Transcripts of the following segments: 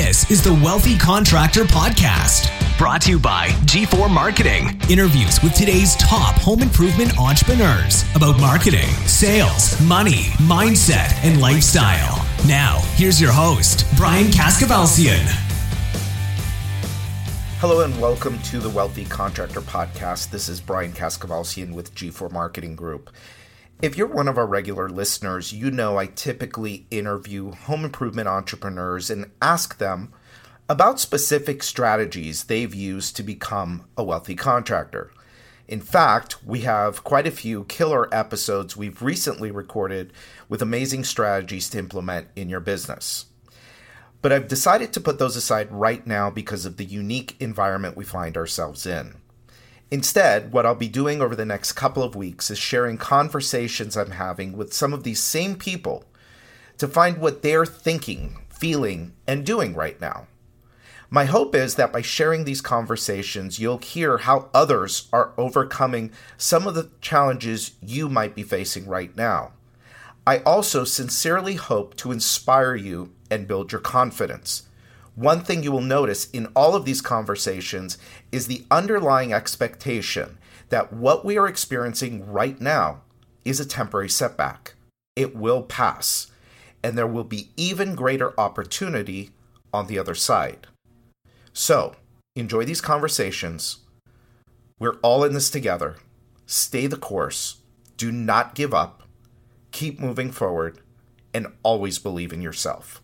This is the Wealthy Contractor Podcast, brought to you by G4 Marketing. Interviews with today's top home improvement entrepreneurs about marketing, sales, money, mindset, and lifestyle. Now, here's your host, Brian Kaskavalciyan. Hello and welcome to the Wealthy Contractor Podcast. This is Brian Kaskavalciyan with G4 Marketing Group. If you're one of our regular listeners, you know I typically interview home improvement entrepreneurs and ask them about specific strategies they've used to become a wealthy contractor. In fact, we have quite a few killer episodes we've recently recorded with amazing strategies to implement in your business. But I've decided to put those aside right now because of the unique environment we find ourselves in. Instead, what I'll be doing over the next couple of weeks is sharing conversations I'm having with some of these same people to find what they're thinking, feeling, and doing right now. My hope is that by sharing these conversations, you'll hear how others are overcoming some of the challenges you might be facing right now. I also sincerely hope to inspire you and build your confidence one thing you will notice in all of these conversations is the underlying expectation that what we are experiencing right now is a temporary setback. It will pass, and there will be even greater opportunity on the other side. So, enjoy these conversations. We're all in this together. Stay the course. Do not give up. Keep moving forward and always believe in yourself.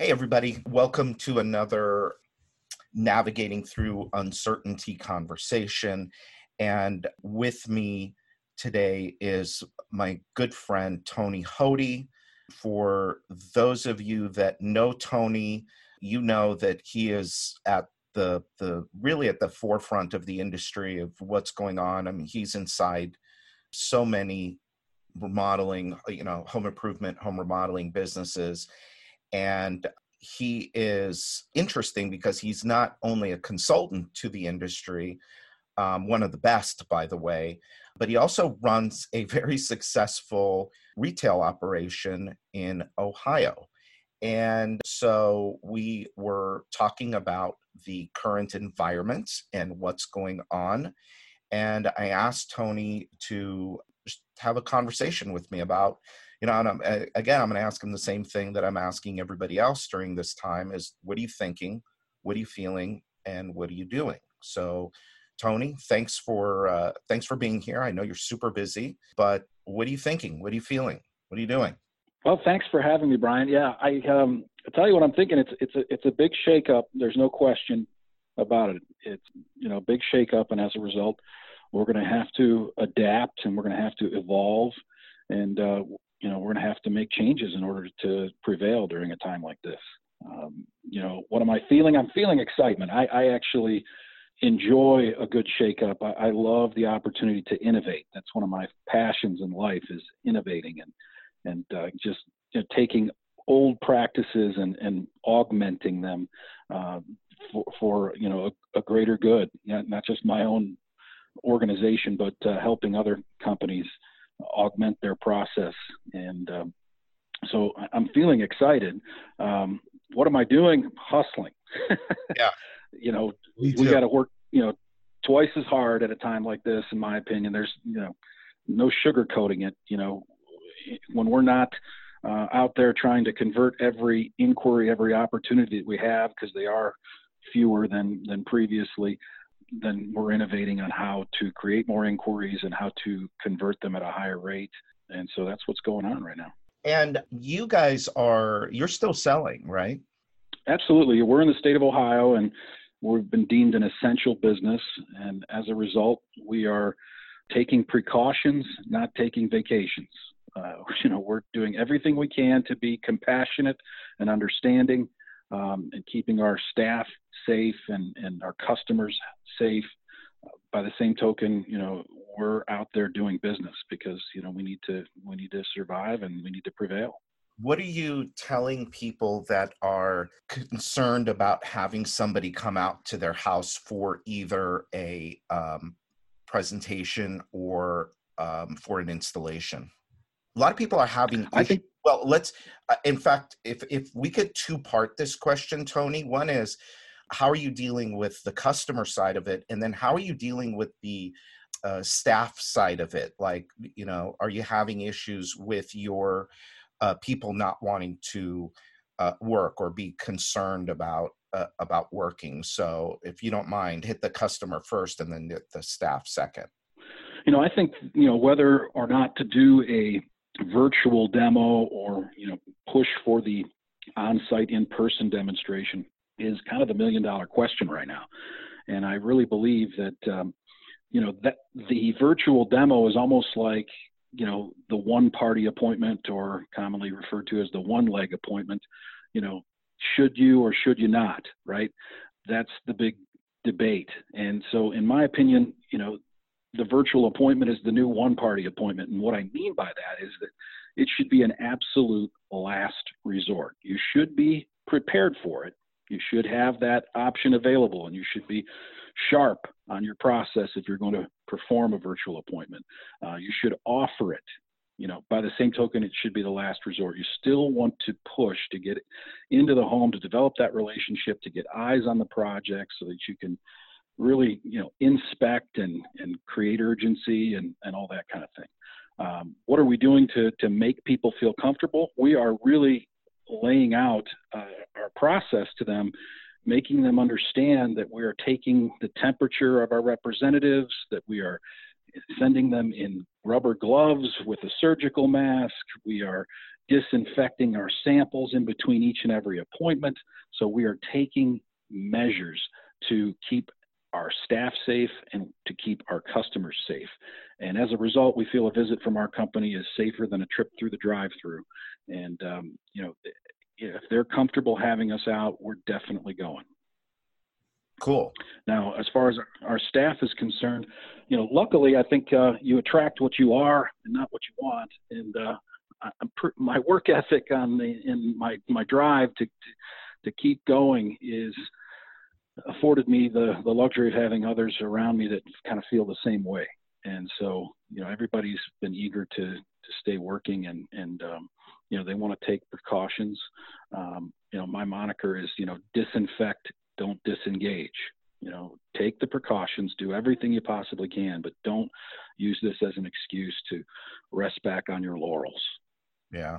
Hey, everybody. Welcome to another Navigating Through Uncertainty conversation. And with me today is my good friend, Tony Hoty. For those of you that know Tony, you know that he is at the the really at the forefront of the industry of what's going on. I mean, he's inside so many remodeling, you know, home improvement, home remodeling businesses and he is interesting because he's not only a consultant to the industry, um, one of the best, by the way, but he also runs a very successful retail operation in Ohio. And so we were talking about the current environment and what's going on. And I asked Tony to have a conversation with me about you know, and I'm, again, I'm going to ask him the same thing that I'm asking everybody else during this time: is what are you thinking, what are you feeling, and what are you doing? So, Tony, thanks for uh, thanks for being here. I know you're super busy, but what are you thinking? What are you feeling? What are you doing? Well, thanks for having me, Brian. Yeah, I um, I tell you what I'm thinking. It's it's a it's a big shakeup. There's no question about it. It's you know big shakeup, and as a result, we're going to have to adapt and we're going to have to evolve. And uh, you know, we're going to have to make changes in order to prevail during a time like this. Um, you know, what am I feeling? I'm feeling excitement. I, I actually enjoy a good shakeup. I, I love the opportunity to innovate. That's one of my passions in life is innovating and and uh, just you know, taking old practices and, and augmenting them uh, for, for, you know a, a, greater good, not, not just my own organization, but uh, helping other companies augment their process. And um, so I'm feeling excited. Um, what am I doing? Hustling. yeah. You know, we got to work, you know, twice as hard at a time like this, in my opinion. There's, you know, no sugarcoating it. You know, when we're not uh, out there trying to convert every inquiry, every opportunity that we have, because they are fewer than than previously then we're innovating on how to create more inquiries and how to convert them at a higher rate. And so that's what's going on right now. And you guys are, you're still selling, right? Absolutely. We're in the state of Ohio and we've been deemed an essential business. And as a result, we are taking precautions, not taking vacations. Uh, you know, we're doing everything we can to be compassionate and understanding um, and keeping our staff safe and, and our customers safe. By the same token, you know, we're out there doing business because you know we need to we need to survive and we need to prevail. What are you telling people that are concerned about having somebody come out to their house for either a um, presentation or um, for an installation? A lot of people are having. I think Well, let's. Uh, in fact, if if we could two part this question, Tony. One is, how are you dealing with the customer side of it, and then how are you dealing with the uh, staff side of it? Like, you know, are you having issues with your uh, people not wanting to uh, work or be concerned about uh, about working? So, if you don't mind, hit the customer first, and then the staff second. You know, I think you know whether or not to do a virtual demo or you know push for the on-site in-person demonstration is kind of the million dollar question right now. And i really believe that um, you know that the virtual demo is almost like you know the one party appointment or commonly referred to as the one leg appointment you know should you or should you not right? That's the big debate. And so in my opinion you know the virtual appointment is the new one party appointment. And what I mean by that is that it should be an absolute last resort. You should be prepared for it. You should have that option available and you should be sharp on your process if you're going to perform a virtual appointment. Uh, you should offer it. You know, by the same token, it should be the last resort. You still want to push to get into the home, to develop that relationship, to get eyes on the project so that you can really you know inspect and and create urgency and and all that kind of thing. Um, what are we doing to to make people feel comfortable? We are really laying out uh, our process to them making them understand that we are taking the temperature of our representatives that we are sending them in rubber gloves with a surgical mask. We are disinfecting our samples in between each and every appointment. So we are taking measures to keep our staff safe and to keep our customers safe. And as a result, we feel a visit from our company is safer than a trip through the drive-through. And um, you know, if they're comfortable having us out, we're definitely going. Cool. Now, as far as our staff is concerned, you know, luckily, I think uh, you attract what you are and not what you want. And uh, I, my work ethic on the in my my drive to to, to keep going is afforded me the the luxury of having others around me that kind of feel the same way. And so, you know, everybody's been eager to to stay working and and um, you know they want to take precautions. Um, you know, my moniker is you know disinfect, don't disengage. You know, take the precautions, do everything you possibly can, but don't use this as an excuse to rest back on your laurels. Yeah,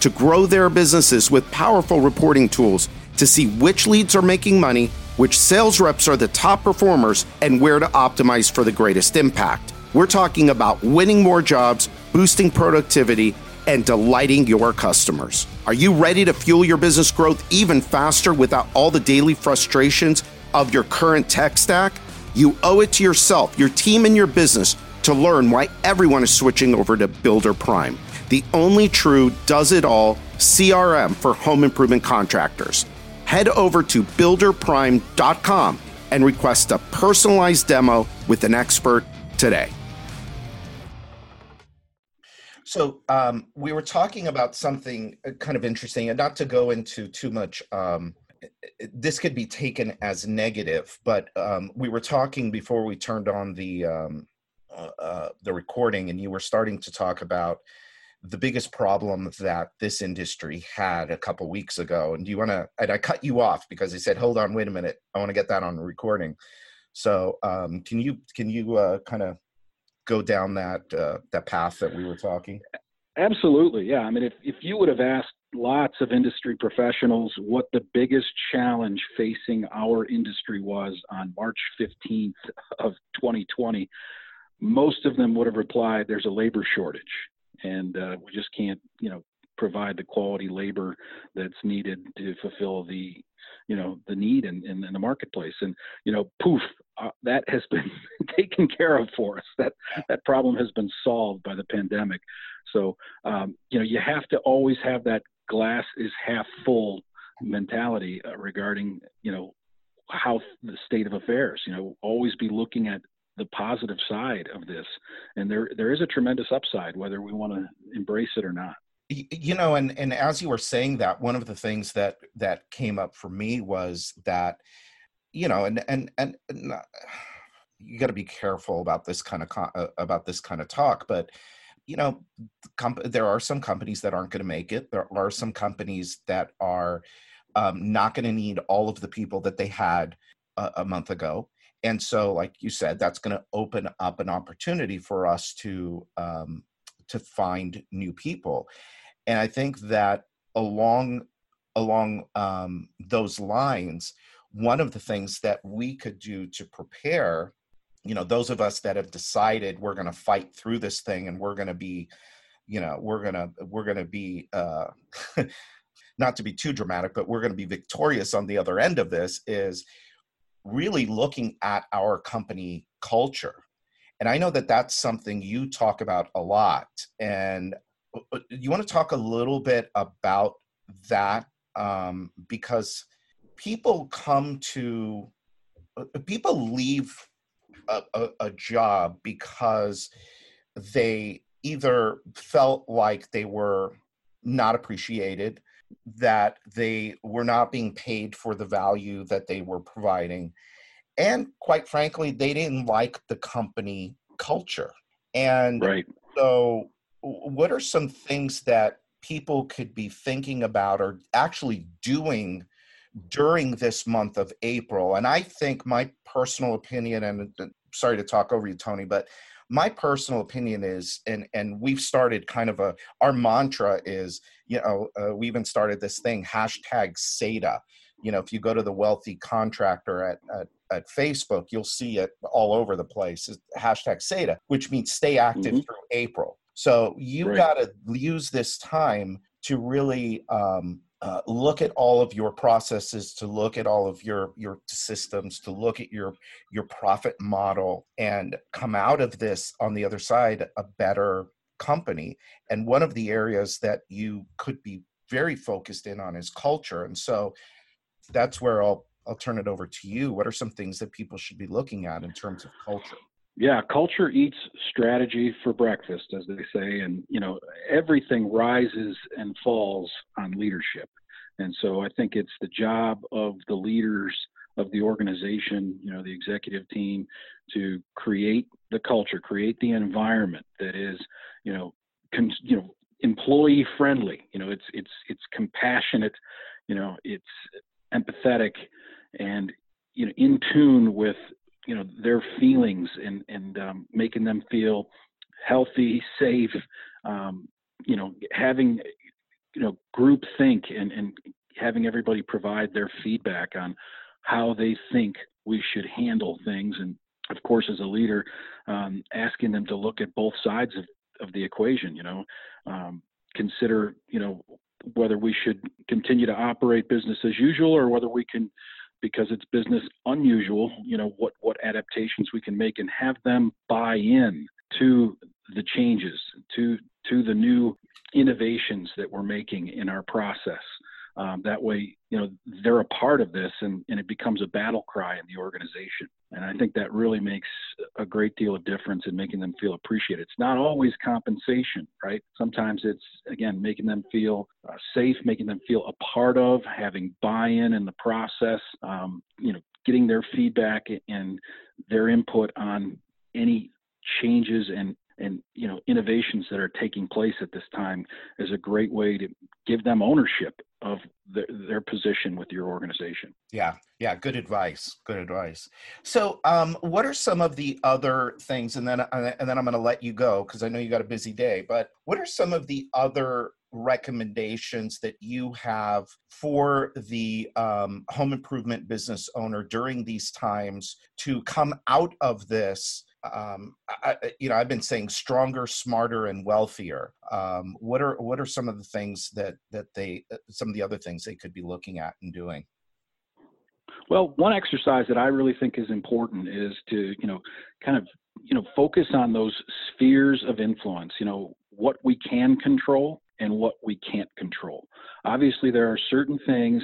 to grow their businesses with powerful reporting tools to see which leads are making money, which sales reps are the top performers, and where to optimize for the greatest impact. We're talking about winning more jobs, boosting productivity, and delighting your customers. Are you ready to fuel your business growth even faster without all the daily frustrations of your current tech stack? You owe it to yourself, your team, and your business to learn why everyone is switching over to Builder Prime, the only true does it all CRM for home improvement contractors head over to builderprime.com and request a personalized demo with an expert today. So um, we were talking about something uh, kind of interesting, and not to go into too much. Um, this could be taken as negative, but um, we were talking before we turned on the um, uh, uh, the recording, and you were starting to talk about the biggest problem that this industry had a couple weeks ago. And do you want to? And I cut you off because I said, "Hold on, wait a minute. I want to get that on recording." So, um, can you can you uh, kind of go down that uh, that path that we were talking? Absolutely, yeah. I mean, if if you would have asked lots of industry professionals what the biggest challenge facing our industry was on March 15th of 2020, most of them would have replied, "There's a labor shortage." And uh, we just can't, you know, provide the quality labor that's needed to fulfill the, you know, the need in, in, in the marketplace. And you know, poof, uh, that has been taken care of for us. That that problem has been solved by the pandemic. So um, you know, you have to always have that glass is half full mentality uh, regarding you know how the state of affairs. You know, always be looking at the positive side of this, and there there is a tremendous upside whether we want to embrace it or not. You know, and and as you were saying that, one of the things that that came up for me was that, you know, and and and. and you got to be careful about this kind of uh, about this kind of talk but you know comp- there are some companies that aren't going to make it there are some companies that are um, not going to need all of the people that they had a, a month ago. And so, like you said, that's going to open up an opportunity for us to um, to find new people. And I think that along along um, those lines, one of the things that we could do to prepare, you know, those of us that have decided we're going to fight through this thing and we're going to be, you know, we're gonna we're gonna be uh, not to be too dramatic, but we're going to be victorious on the other end of this is really looking at our company culture. And I know that that's something you talk about a lot. And uh, uh, you want to talk a little bit about that um, because people come to, uh, people leave a, a, a job because they either felt like they were not appreciated that they were not being paid for the value that they were providing. And quite frankly, they didn't like the company culture. And right. so, what are some things that people could be thinking about or actually doing during this month of April? And I think my personal opinion, and uh, sorry to talk over you, Tony, but my personal opinion is and and we've started kind of a our mantra is you know uh, we even started this thing hashtag seda you know if you go to the wealthy contractor at, at at Facebook, you'll see it all over the place. It's hashtag SEDA, which means stay active mm-hmm. through April. So you right. got to use this time to really um, uh, look at all of your processes to look at all of your your systems to look at your your profit model and come out of this on the other side a better company. And one of the areas that you could be very focused in on is culture. And so that's where i'll i'll turn it over to you. What are some things that people should be looking at in terms of culture yeah culture eats strategy for breakfast as they say and you know everything rises and falls on leadership. And so i think it's the job of the leaders of the organization you know the executive team to create the culture create the environment that is you know con- you know employee friendly you know it's it's it's compassionate you know it's empathetic and you know in tune with you know their feelings and and um, making them feel healthy, safe. Um, you know, having you know group think and and having everybody provide their feedback on how they think we should handle things and of course as a leader um, asking them to look at both sides of, of the equation you know um, consider you know whether we should continue to operate business as usual or whether we can because it's business unusual, you know, what, what adaptations we can make and have them buy in to the changes, to, to the new innovations that we're making in our process. Um, that way, you know, they're a part of this and, and it becomes a battle cry in the organization. And I think that really makes a great deal of difference in making them feel appreciated. It's not always compensation, right? Sometimes it's, again, making them feel uh, safe, making them feel a part of, having buy in in the process, um, you know, getting their feedback and their input on any changes and and you know innovations that are taking place at this time is a great way to give them ownership of their, their position with your organization. Yeah yeah good advice good advice. So um, what are some of the other things and then uh, and then i'm going to let you go because i know you got a busy day but what are some of the other recommendations that you have for the um, home improvement business owner during these times to come out of this um, I, you know, I've been saying stronger, smarter, and wealthier. Um, what are what are some of the things that that they uh, some of the other things they could be looking at and doing? Well, one exercise that I really think is important is to you know kind of you know focus on those spheres of influence. You know what we can control and what we can't control. Obviously, there are certain things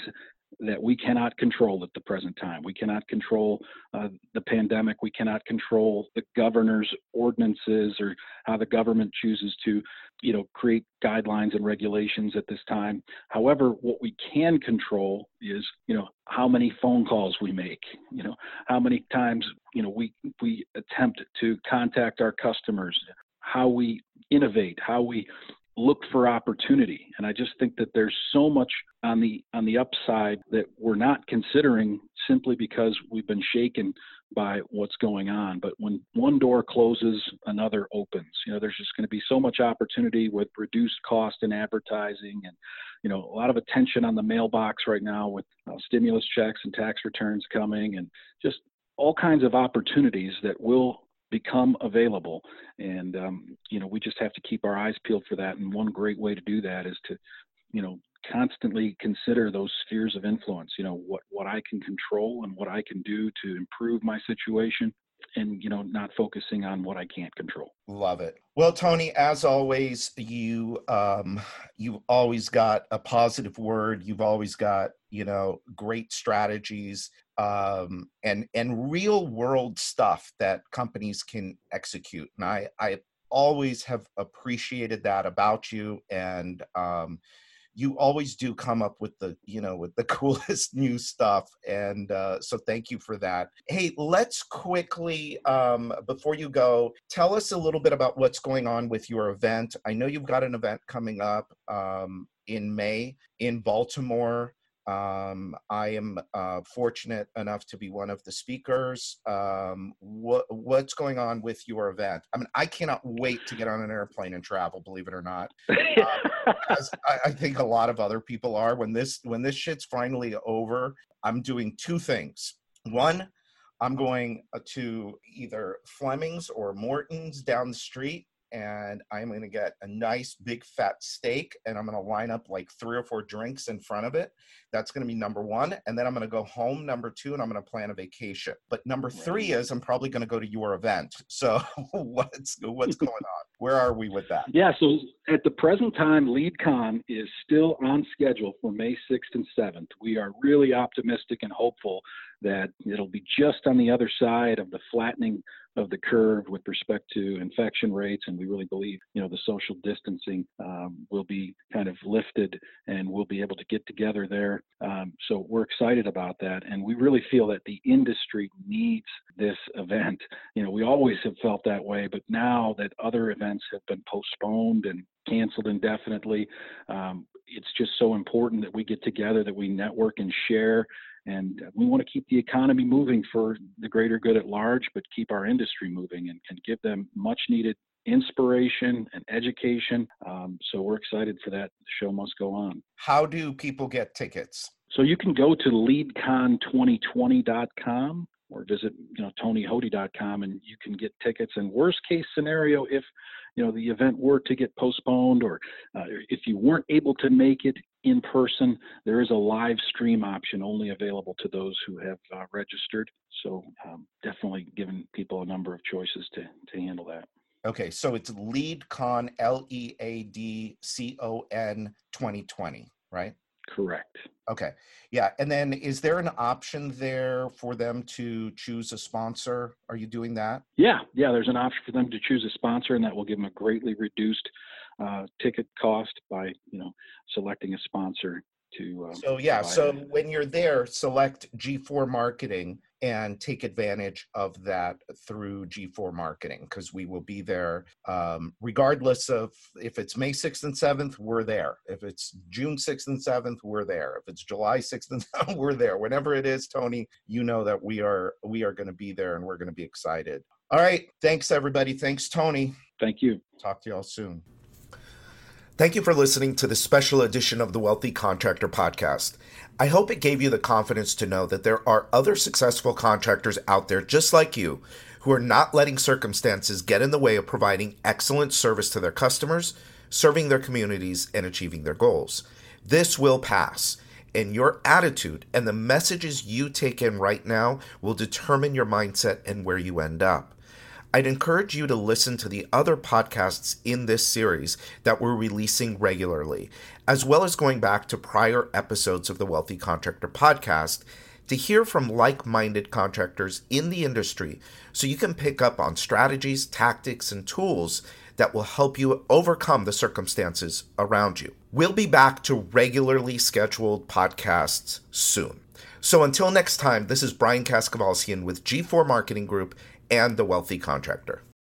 that we cannot control at the present time. We cannot control uh, the pandemic. We cannot control the governor's ordinances or how the government chooses to, you know, create guidelines and regulations at this time. However, what we can control is, you know, how many phone calls we make, you know, how many times, you know, we we attempt to contact our customers, how we innovate, how we look for opportunity. And i just think that there's so much on the on the upside that we're not considering simply because we've been shaken by what's going on. But when one door closes another opens. You know there's just going to be so much opportunity with reduced cost in advertising and you know a lot of attention on the mailbox right now with uh, stimulus checks and tax returns coming and just all kinds of opportunities that will become available. And, um, you know, we just have to keep our eyes peeled for that. And one great way to do that is to, you know, constantly consider those spheres of influence, you know, what, what I can control and what I can do to improve my situation and you know not focusing on what i can't control love it well tony as always you um you've always got a positive word you've always got you know great strategies um, and and real world stuff that companies can execute. And I I always have appreciated that about you and um, you always do come up with the you know with the coolest new stuff and uh, so thank you for that hey let's quickly um, before you go tell us a little bit about what's going on with your event i know you've got an event coming up um, in may in baltimore um, I am uh, fortunate enough to be one of the speakers. Um, what, what's going on with your event? I mean, I cannot wait to get on an airplane and travel. Believe it or not, uh, I, I, think a lot of other people are. When this when this shit's finally over, I'm doing two things. One, I'm going uh, to either Fleming's or Morton's down the street and I'm going to get a nice big fat steak and I'm going to line up like three or four drinks in front of it. That's going to be number one. And then I'm going to go home, number two, and I'm going to plan a vacation. But number three is I'm probably going to go to your event. So what's, what's going on? Where are we with that? Yeah. So at the present time, LeadCon is still on schedule for May 6th and 7th. We are really optimistic and hopeful that it'll be just on the other side of the flattening of the curve with respect to infection rates, and we really believe, you know, the social distancing um, will be kind of lifted, and we'll be able to get together there. Um, so we're excited about that, and we really feel that the industry needs this event. You know, we always have felt that way, but now that other events have been postponed and canceled indefinitely, um, it's just so important that we get together, that we network and share and we want to keep the economy moving for the greater good at large, but keep our industry moving and, and give them much needed inspiration and education. Um, so we're excited for that. The show must go on. How do people get tickets? So you can go to leadcon2020.com or visit you know tonyhoty.com and you can get tickets. And worst case scenario if you know the event were to get postponed or uh, if you weren't able to make it in person there is a live stream option only available to those who have uh, registered. So um, definitely giving people a number of choices to to handle that. Okay so it's leadcon l-e-a-d-c-o-n 2020 right Correct. Okay. Yeah. And then is there an option there for them to choose a sponsor? Are you doing that? Yeah. Yeah. There's an option for them to choose a sponsor, and that will give them a greatly reduced uh, ticket cost by, you know, selecting a sponsor to. Uh, so, yeah. So it. when you're there, select G4 Marketing and take advantage of that through G4 Marketing because we will be there um, regardless of if it's May 6th and 7th, we're there. If it's June 6th and 7th, we're there. If it's July 6th and 7th, we're there. Whenever it is, Tony, you know that we are we are going to be there and we're going to be excited. All right, thanks everybody. Thanks Tony. Thank you. Talk to y'all soon. Thank you for listening to this special edition of the Wealthy Contractor Podcast. I hope it gave you the confidence to know that there are other successful contractors out there just like you who are not letting circumstances get in the way of providing excellent service to their customers, serving their communities, and achieving their goals. This will pass, and your attitude and the messages you take in right now will determine your mindset and where you end up. I'd encourage you to listen to the other podcasts in this series that we're releasing regularly, as well as going back to prior episodes of the Wealthy Contractor podcast to hear from like minded contractors in the industry so you can pick up on strategies, tactics, and tools that will help you overcome the circumstances around you. We'll be back to regularly scheduled podcasts soon. So until next time, this is Brian Kaskavalciyan with G4 Marketing Group and The Wealthy Contractor.